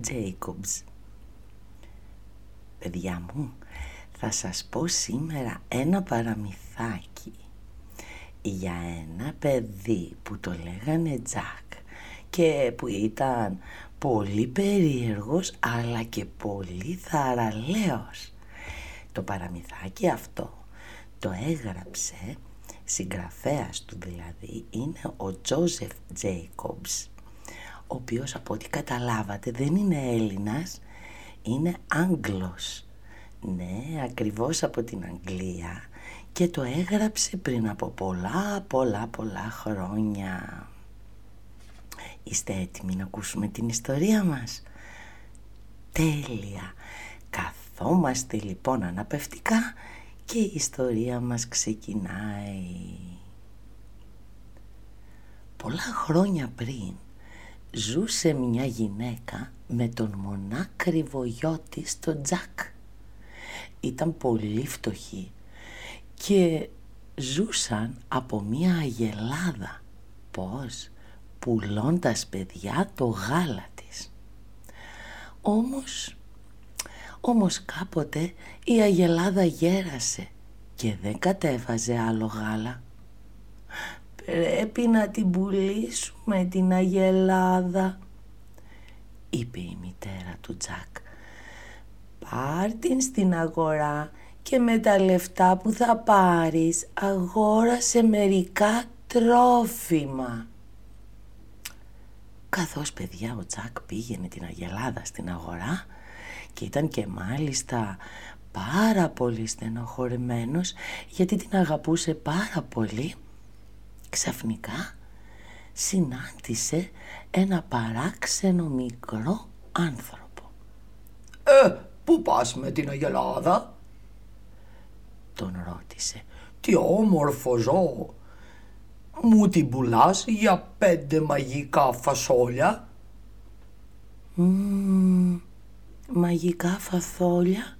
Τζέικομπς. Παιδιά μου, θα σας πω σήμερα ένα παραμυθάκι για ένα παιδί που το λέγανε Τζακ και που ήταν πολύ περίεργος αλλά και πολύ θαραλέος. Το παραμυθάκι αυτό το έγραψε συγγραφέας του δηλαδή είναι ο Τζόζεφ Τζέικομπς ο οποίος από ό,τι καταλάβατε δεν είναι Έλληνας, είναι Άγγλος. Ναι, ακριβώς από την Αγγλία και το έγραψε πριν από πολλά πολλά πολλά χρόνια. Είστε έτοιμοι να ακούσουμε την ιστορία μας; Τέλεια! Καθόμαστε λοιπόν αναπευτικά και η ιστορία μας ξεκινάει. Πολλά χρόνια πριν ζούσε μια γυναίκα με τον μονάκριβο γιο της, τον Τζακ. Ήταν πολύ φτωχή και ζούσαν από μια αγελάδα. Πώς, πουλώντας παιδιά το γάλα της. Όμως, όμως κάποτε η αγελάδα γέρασε και δεν κατέβαζε άλλο γάλα Πρέπει να την πουλήσουμε την αγελάδα είπε η μητέρα του Τζακ. Πάρ την στην αγορά και με τα λεφτά που θα πάρεις αγόρασε μερικά τρόφιμα. Καθώς παιδιά ο Τζακ πήγαινε την αγελάδα στην αγορά και ήταν και μάλιστα πάρα πολύ στενοχωρημένος γιατί την αγαπούσε πάρα πολύ ξαφνικά συνάντησε ένα παράξενο μικρό άνθρωπο. «Ε, πού πας με την Αγελάδα» τον ρώτησε. «Τι όμορφο ζώο! Μου την πουλάς για πέντε μαγικά φασόλια» «Μαγικά φαθόλια»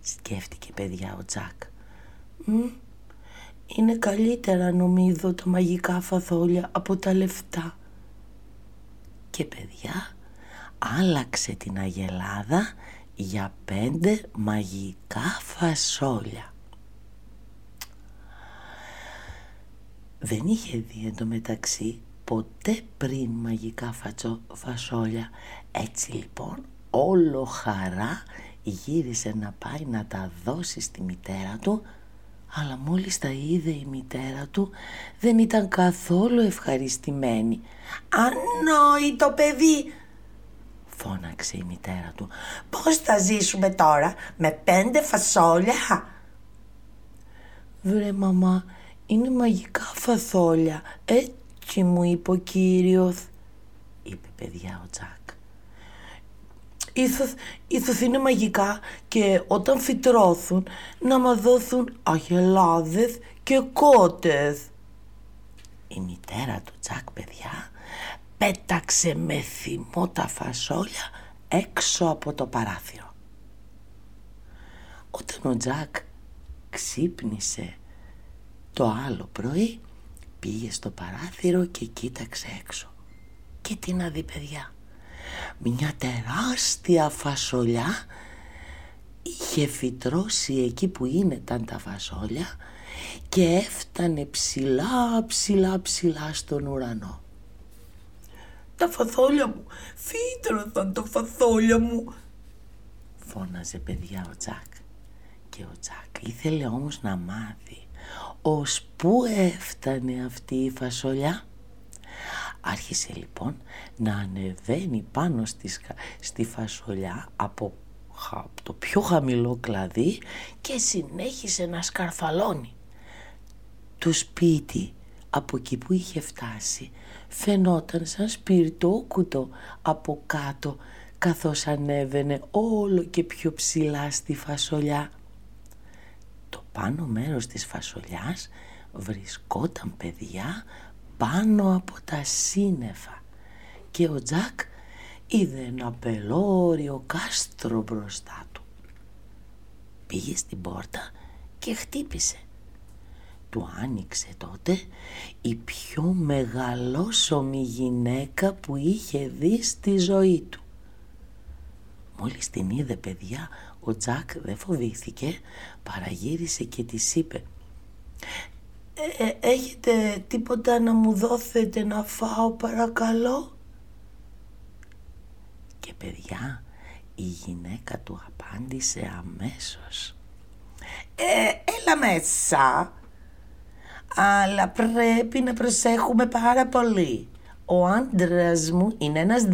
σκέφτηκε παιδιά ο Τζακ είναι καλύτερα νομίζω τα μαγικά φαθόλια από τα λεφτά. Και παιδιά άλλαξε την αγελάδα για πέντε μαγικά φασόλια. Δεν είχε δει εντωμεταξύ ποτέ πριν μαγικά φατσο, φασόλια. Έτσι λοιπόν όλο χαρά γύρισε να πάει να τα δώσει στη μητέρα του αλλά μόλις τα είδε η μητέρα του δεν ήταν καθόλου ευχαριστημένη. «Ανόητο παιδί!» φώναξε η μητέρα του. «Πώς θα ζήσουμε τώρα με πέντε φασόλια» «Βρε μαμά, είναι μαγικά φασόλια, έτσι μου είπε ο κύριος», είπε παιδιά ο Τζακ ίσως, ίσως είναι μαγικά και όταν φυτρώθουν να μας δώσουν αγελάδες και κότες. Η μητέρα του Τζακ παιδιά πέταξε με θυμό τα φασόλια έξω από το παράθυρο. Όταν ο Τζακ ξύπνησε το άλλο πρωί πήγε στο παράθυρο και κοίταξε έξω. Και τι να δει παιδιά μια τεράστια φασολιά είχε φυτρώσει εκεί που είναι τα φασόλια και έφτανε ψηλά ψηλά ψηλά στον ουρανό. «Τα φασόλια μου, φύτρωσαν τα φασόλια μου» φώναζε παιδιά ο Τζακ. Και ο Τζακ ήθελε όμως να μάθει ως πού έφτανε αυτή η φασολιά Άρχισε λοιπόν να ανεβαίνει πάνω στη, στη φασολιά από το πιο χαμηλό κλαδί και συνέχισε να σκαρφαλώνει. Το σπίτι από εκεί που είχε φτάσει φαινόταν σαν σπιρτόκουτο από κάτω καθώς ανέβαινε όλο και πιο ψηλά στη φασολιά. Το πάνω μέρος της φασολιάς βρισκόταν παιδιά πάνω από τα σύννεφα και ο Τζακ είδε ένα πελώριο κάστρο μπροστά του. Πήγε στην πόρτα και χτύπησε. Του άνοιξε τότε η πιο μεγαλόσωμη γυναίκα που είχε δει στη ζωή του. Μόλις την είδε παιδιά, ο Τζακ δεν φοβήθηκε, παραγύρισε και της είπε «Ε, «Έχετε τίποτα να μου δώθετε να φάω παρακαλώ» Και παιδιά, η γυναίκα του απάντησε αμέσως. «Ε, έλα μέσα, αλλά πρέπει να προσέχουμε πάρα πολύ. Ο άντρας μου είναι ένας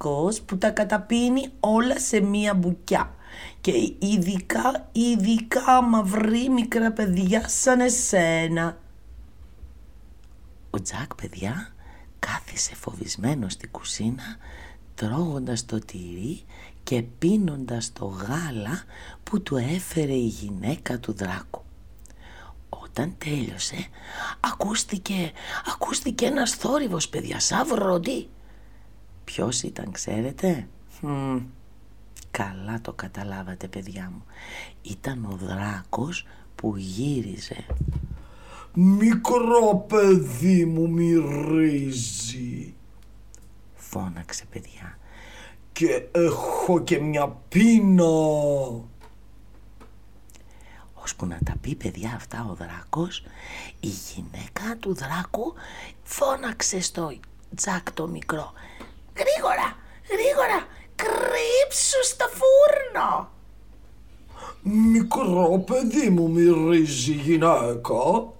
δράκος που τα καταπίνει όλα σε μία μπουκιά και ειδικά, ειδικά μαυρί μικρά παιδιά σαν εσένα. Ο Τζακ παιδιά κάθισε φοβισμένος στην κουζίνα τρώγοντας το τυρί και πίνοντας το γάλα που του έφερε η γυναίκα του δράκου. Όταν τέλειωσε, ακούστηκε, ακούστηκε ένας θόρυβος παιδιά σαν βροντί. Ποιος ήταν ξέρετε; καλά το καταλάβατε παιδιά μου. Ήταν ο δράκος που γύριζε. Μικρό παιδί μου μυρίζει. Φώναξε παιδιά. Και έχω και μια πείνα που να τα πει παιδιά αυτά ο δράκος η γυναίκα του δράκου φώναξε στο τζακ το μικρό «Γρήγορα, γρήγορα, κρύψου στο φούρνο» «Μικρό παιδί μου μυρίζει γυναίκα»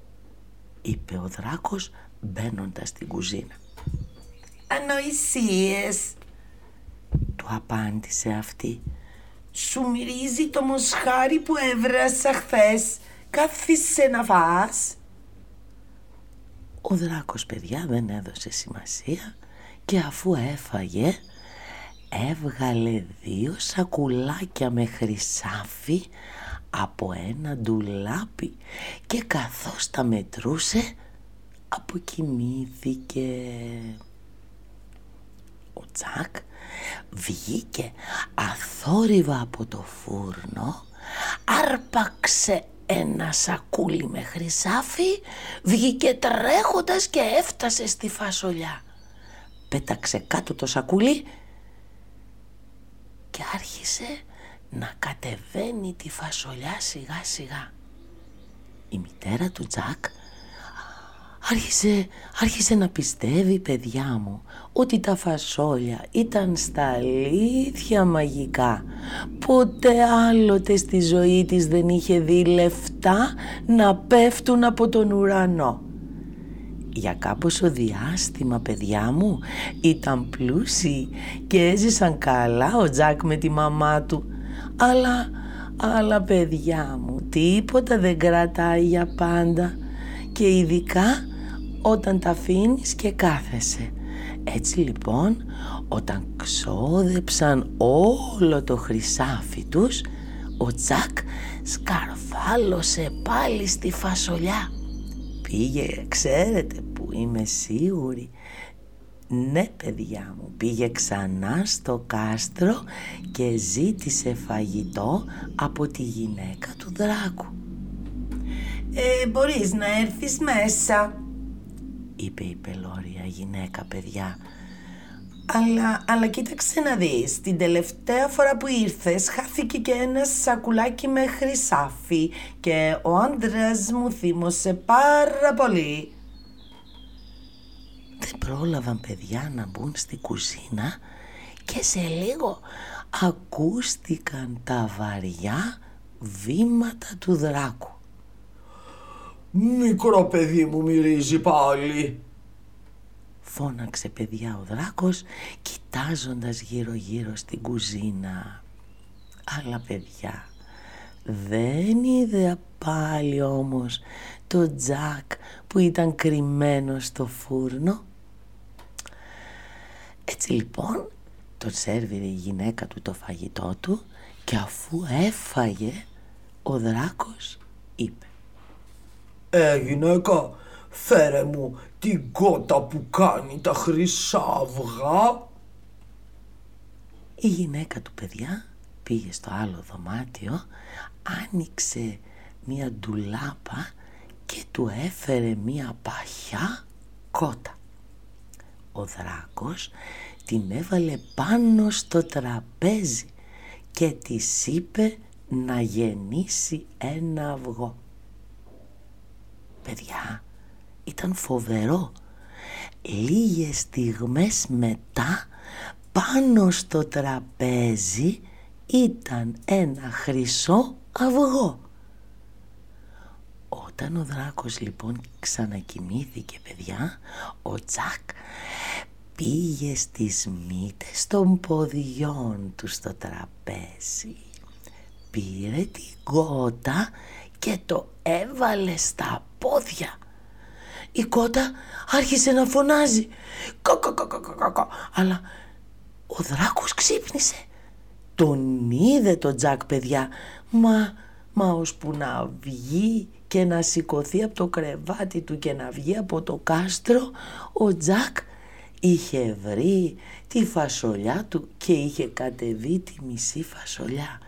είπε ο δράκος μπαίνοντας στην κουζίνα. «Ανοησίες» του απάντησε αυτή. Σου μυρίζει το μοσχάρι που έβρασα χθες. Κάθισε να φας. Ο δράκος παιδιά δεν έδωσε σημασία και αφού έφαγε έβγαλε δύο σακουλάκια με χρυσάφι από ένα ντουλάπι και καθώς τα μετρούσε αποκοιμήθηκε. Ο Τζακ βγήκε αθόρυβα από το φούρνο, άρπαξε ένα σακούλι με χρυσάφι, βγήκε τρέχοντας και έφτασε στη φασολιά. Πέταξε κάτω το σακούλι και άρχισε να κατεβαίνει τη φασολιά σιγά σιγά. Η μητέρα του Τζακ Άρχισε, άρχισε να πιστεύει παιδιά μου ότι τα φασόλια ήταν στα αλήθεια μαγικά. Ποτέ άλλοτε στη ζωή της δεν είχε δει λεφτά να πέφτουν από τον ουρανό. Για κάποιο διάστημα παιδιά μου ήταν πλούσιοι και έζησαν καλά ο Τζάκ με τη μαμά του. Αλλά, αλλά παιδιά μου τίποτα δεν κρατάει για πάντα και ειδικά όταν τα αφήνεις και κάθεσαι. Έτσι λοιπόν όταν ξόδεψαν όλο το χρυσάφι τους ο Τζακ σκαρφάλωσε πάλι στη φασολιά. Πήγε, ξέρετε που είμαι σίγουρη, ναι παιδιά μου, πήγε ξανά στο κάστρο και ζήτησε φαγητό από τη γυναίκα του δράκου. Ε, μπορείς να έρθεις μέσα, είπε η πελώρια γυναίκα παιδιά. Αλλά, αλλά κοίταξε να δεις, την τελευταία φορά που ήρθες χάθηκε και ένα σακουλάκι με χρυσάφι και ο άντρας μου θύμωσε πάρα πολύ. Δεν πρόλαβαν παιδιά να μπουν στη κουζίνα και σε λίγο ακούστηκαν τα βαριά βήματα του δράκου. Μικρό παιδί μου μυρίζει πάλι. Φώναξε παιδιά ο δράκος κοιτάζοντας γύρω γύρω στην κουζίνα. Αλλά παιδιά δεν είδε πάλι όμως το Τζακ που ήταν κρυμμένο στο φούρνο. Έτσι λοιπόν Τον σέρβιρε η γυναίκα του το φαγητό του και αφού έφαγε ο δράκος είπε «Ε γυναίκα, φέρε μου την κότα που κάνει τα χρυσά αυγά». Η γυναίκα του παιδιά πήγε στο άλλο δωμάτιο, άνοιξε μία ντουλάπα και του έφερε μία παχιά κότα. Ο δράκος την έβαλε πάνω στο τραπέζι και της είπε να γεννήσει ένα αυγό. Παιδιά, ήταν φοβερό. Λίγες στιγμές μετά πάνω στο τραπέζι ήταν ένα χρυσό αυγό. Όταν ο δράκος λοιπόν ξανακοιμήθηκε παιδιά, ο Τζακ πήγε στις μύτες των ποδιών του στο τραπέζι. Πήρε την κότα και το έβαλε στα πόδια. Η κότα άρχισε να φωνάζει «Κοκοκοκοκοκοκο» αλλά ο δράκος ξύπνησε. Τον είδε το Τζακ παιδιά, μα, μα ώσπου να βγει και να σηκωθεί από το κρεβάτι του και να βγει από το κάστρο, ο Τζακ είχε βρει τη φασολιά του και είχε κατεβεί τη μισή φασολιά.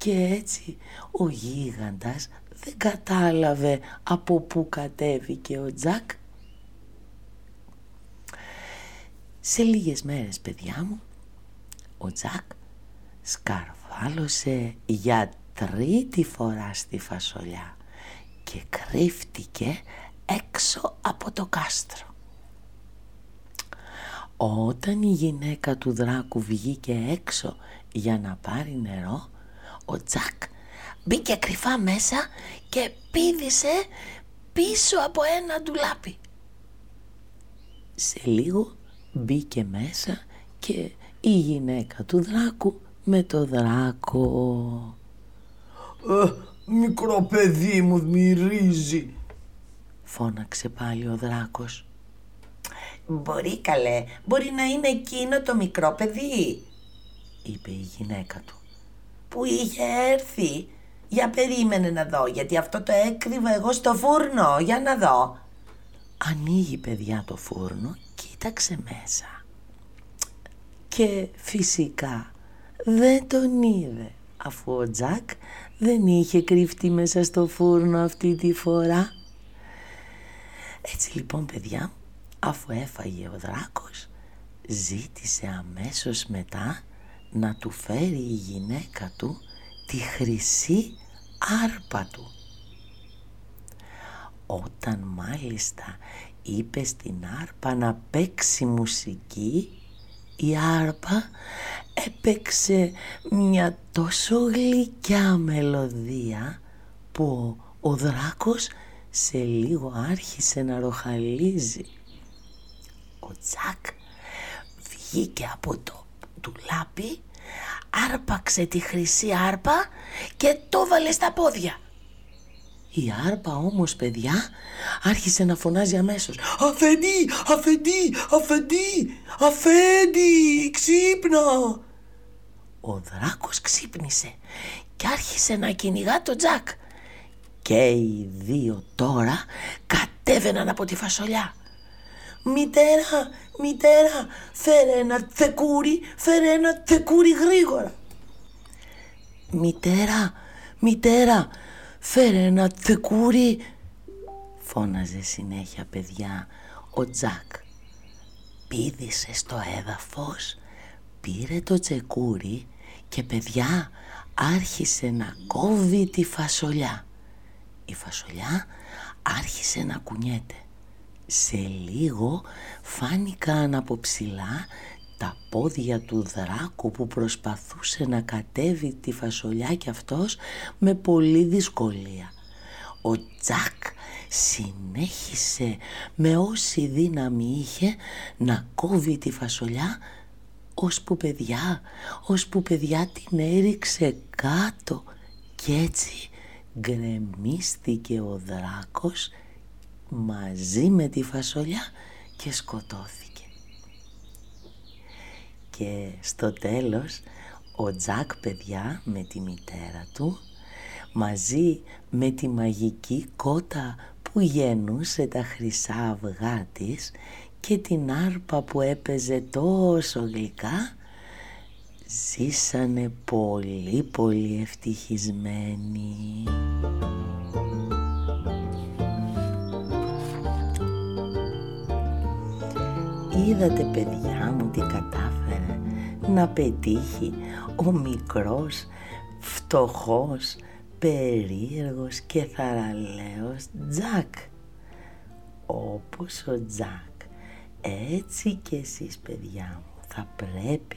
Και έτσι ο γίγαντας δεν κατάλαβε από πού κατέβηκε ο Τζακ. Σε λίγες μέρες παιδιά μου, ο Τζακ σκαρβάλωσε για τρίτη φορά στη φασολιά και κρύφτηκε έξω από το κάστρο. Όταν η γυναίκα του δράκου βγήκε έξω για να πάρει νερό, ο Τζακ μπήκε κρυφά μέσα και πήδησε πίσω από ένα ντουλάπι. Σε λίγο μπήκε μέσα και η γυναίκα του δράκου με το δράκο. Ε, μικρό παιδί μου μυρίζει. Φώναξε πάλι ο δράκος. Μπορεί καλέ, μπορεί να είναι εκείνο το μικρό παιδί, είπε η γυναίκα του. Που είχε έρθει. Για περίμενε να δω, γιατί αυτό το έκρυβα εγώ στο φούρνο, για να δω. Ανοίγει παιδιά το φούρνο, κοίταξε μέσα. Και φυσικά δεν τον είδε, αφού ο Τζακ δεν είχε κρυφτεί μέσα στο φούρνο αυτή τη φορά. Έτσι λοιπόν παιδιά Αφού έφαγε ο δράκος, ζήτησε αμέσως μετά να του φέρει η γυναίκα του τη χρυσή άρπα του. Όταν μάλιστα είπε στην άρπα να παίξει μουσική, η άρπα έπαιξε μια τόσο γλυκιά μελωδία που ο δράκος σε λίγο άρχισε να ροχαλίζει. Ο Τζακ βγήκε από το ντουλάπι, άρπαξε τη χρυσή άρπα και το βάλε στα πόδια. Η άρπα όμως παιδιά άρχισε να φωνάζει αμέσως «Αφέντη, αφέντη, αφέντη, αφέντη, ξύπνα!» Ο δράκος ξύπνησε και άρχισε να κυνηγά το Τζακ. Και οι δύο τώρα κατέβαιναν από τη φασολιά. «Μητέρα, μητέρα, φέρε ένα θεκούρι, φέρε ένα θεκούρι γρήγορα». «Μητέρα, μητέρα, φέρε ένα θεκούρι», φώναζε συνέχεια παιδιά ο Τζακ. Πήδησε στο έδαφος, πήρε το τσεκούρι και παιδιά άρχισε να κόβει τη φασολιά. Η φασολιά άρχισε να κουνιέται. Σε λίγο φάνηκαν από ψηλά τα πόδια του δράκου που προσπαθούσε να κατέβει τη φασολιά κι αυτός με πολλή δυσκολία. Ο Τζακ συνέχισε με όση δύναμη είχε να κόβει τη φασολιά ώσπου παιδιά, ώσπου παιδιά την έριξε κάτω κι έτσι γκρεμίστηκε ο δράκος μαζί με τη φασολιά και σκοτώθηκε. Και Και στο τέλος ο Τζακ παιδιά με τη μητέρα του μαζί με τη μαγική κότα που γεννούσε τα χρυσά αυγά της και την άρπα που έπαιζε τόσο γλυκά ζήσανε πολύ πολύ ευτυχισμένοι. Είδατε παιδιά μου τι κατάφερε να πετύχει ο μικρός, φτωχός, περίεργος και θαραλέος Τζακ. Όπως ο Τζακ, έτσι και εσείς παιδιά μου θα πρέπει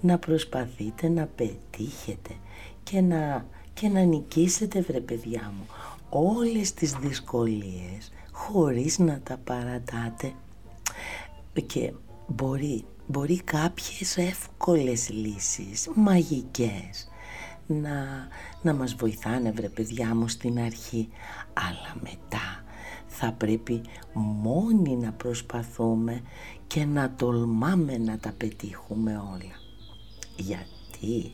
να προσπαθείτε να πετύχετε και να, και να νικήσετε βρε παιδιά μου όλες τις δυσκολίες χωρίς να τα παρατάτε και μπορεί, μπορεί κάποιες εύκολες λύσεις, μαγικές να, να μας βοηθάνε βρε παιδιά μου στην αρχή. Αλλά μετά θα πρέπει μόνοι να προσπαθούμε και να τολμάμε να τα πετύχουμε όλα. Γιατί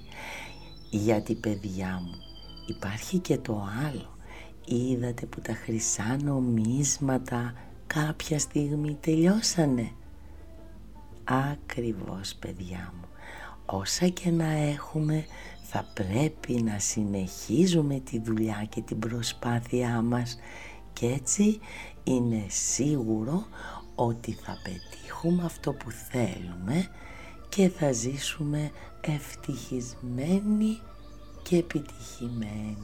γιατί παιδιά μου υπάρχει και το άλλο. Είδατε που τα χρυσά νομίσματα κάποια στιγμή τελειώσανε Ακριβώς παιδιά μου Όσα και να έχουμε θα πρέπει να συνεχίζουμε τη δουλειά και την προσπάθειά μας και έτσι είναι σίγουρο ότι θα πετύχουμε αυτό που θέλουμε και θα ζήσουμε ευτυχισμένοι και επιτυχημένοι.